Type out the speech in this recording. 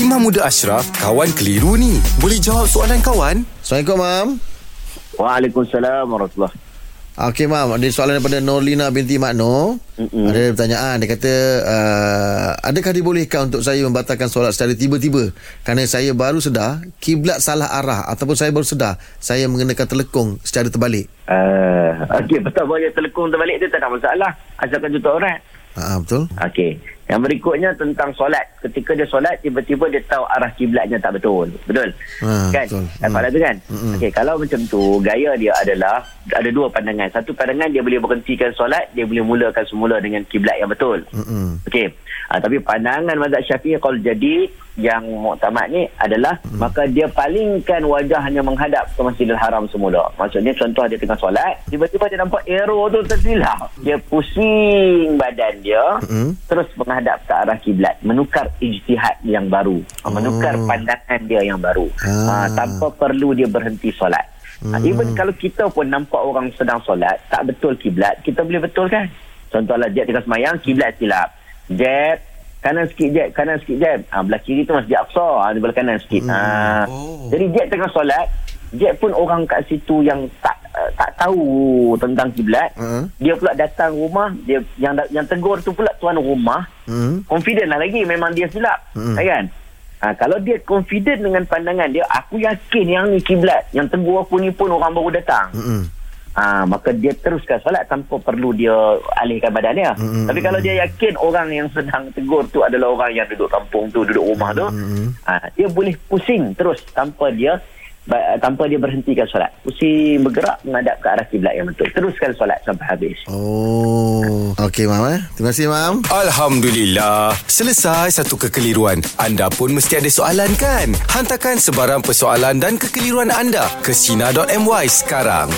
Imam Muda Ashraf, kawan keliru ni. Boleh jawab soalan kawan? Assalamualaikum, Mam. Waalaikumsalam warahmatullahi Okey, Mam. Ada soalan daripada Norlina binti Makno. Mm-mm. Ada pertanyaan. Dia kata, uh, adakah dibolehkan untuk saya membatalkan solat secara tiba-tiba kerana saya baru sedar kiblat salah arah ataupun saya baru sedar saya mengenakan telekung secara terbalik? Uh, Okey, betul boleh telekung terbalik tu tak ada masalah. Asalkan tutup orang. Ha, betul? Okey. Yang berikutnya tentang solat. Ketika dia solat, tiba-tiba dia tahu arah kiblatnya tak betul. Betul? Ha, kan? betul. Hmm. Soalan tu kan? Mm-mm. Okey, kalau macam tu, gaya dia adalah ada dua pandangan. Satu pandangan dia boleh berhentikan solat, dia boleh mulakan semula dengan kiblat yang betul. Mm-mm. Okey. Ha, tapi pandangan mazhab Syafi'i kalau jadi yang muktamad ni adalah hmm. maka dia palingkan wajahnya menghadap ke Masjidil Haram semula. Maksudnya contoh dia tengah solat, tiba-tiba dia nampak arrow tu tersilap. Dia pusing badan dia Hmm. terus menghadap ke arah kiblat, menukar ijtihad yang baru, Oh. menukar pandangan dia yang baru. Ah. Ha, tanpa perlu dia berhenti solat. Ha, Hmm. even kalau kita pun nampak orang sedang solat, tak betul kiblat, kita boleh betulkan. Contohlah Jet tengah semayang, kiblat silap. Jet, kanan sikit Jet, kanan sikit Jet. Ha, belah kiri tu Masjid Aqsa, ha, di belah kanan sikit. Hmm. Ha, Oh. Jadi Jet tengah solat, Jet pun orang kat situ yang tak uh, tak tahu tentang kiblat. Ha. Dia pula datang rumah, dia yang yang tegur tu pula tuan rumah, Hmm. confident lah lagi memang dia silap Hmm. hmm. kan ha, kalau dia confident dengan pandangan dia aku yakin yang ni kiblat yang tegur aku ni pun orang baru datang Mm-mm. Ha, maka dia teruskan solat tanpa perlu dia alihkan badan dia Hmm. tapi kalau dia yakin orang yang sedang tegur tu adalah orang yang duduk kampung tu duduk rumah tu Hmm. ha, dia boleh pusing terus tanpa dia tanpa dia berhentikan solat pusing bergerak menghadap ke arah kiblat yang betul teruskan solat sampai habis Oh. Okey, Mam. Eh. Terima kasih, Mam. Alhamdulillah. Selesai satu kekeliruan. Anda pun mesti ada soalan kan? Hantarkan sebarang persoalan dan kekeliruan anda ke Sina.my sekarang.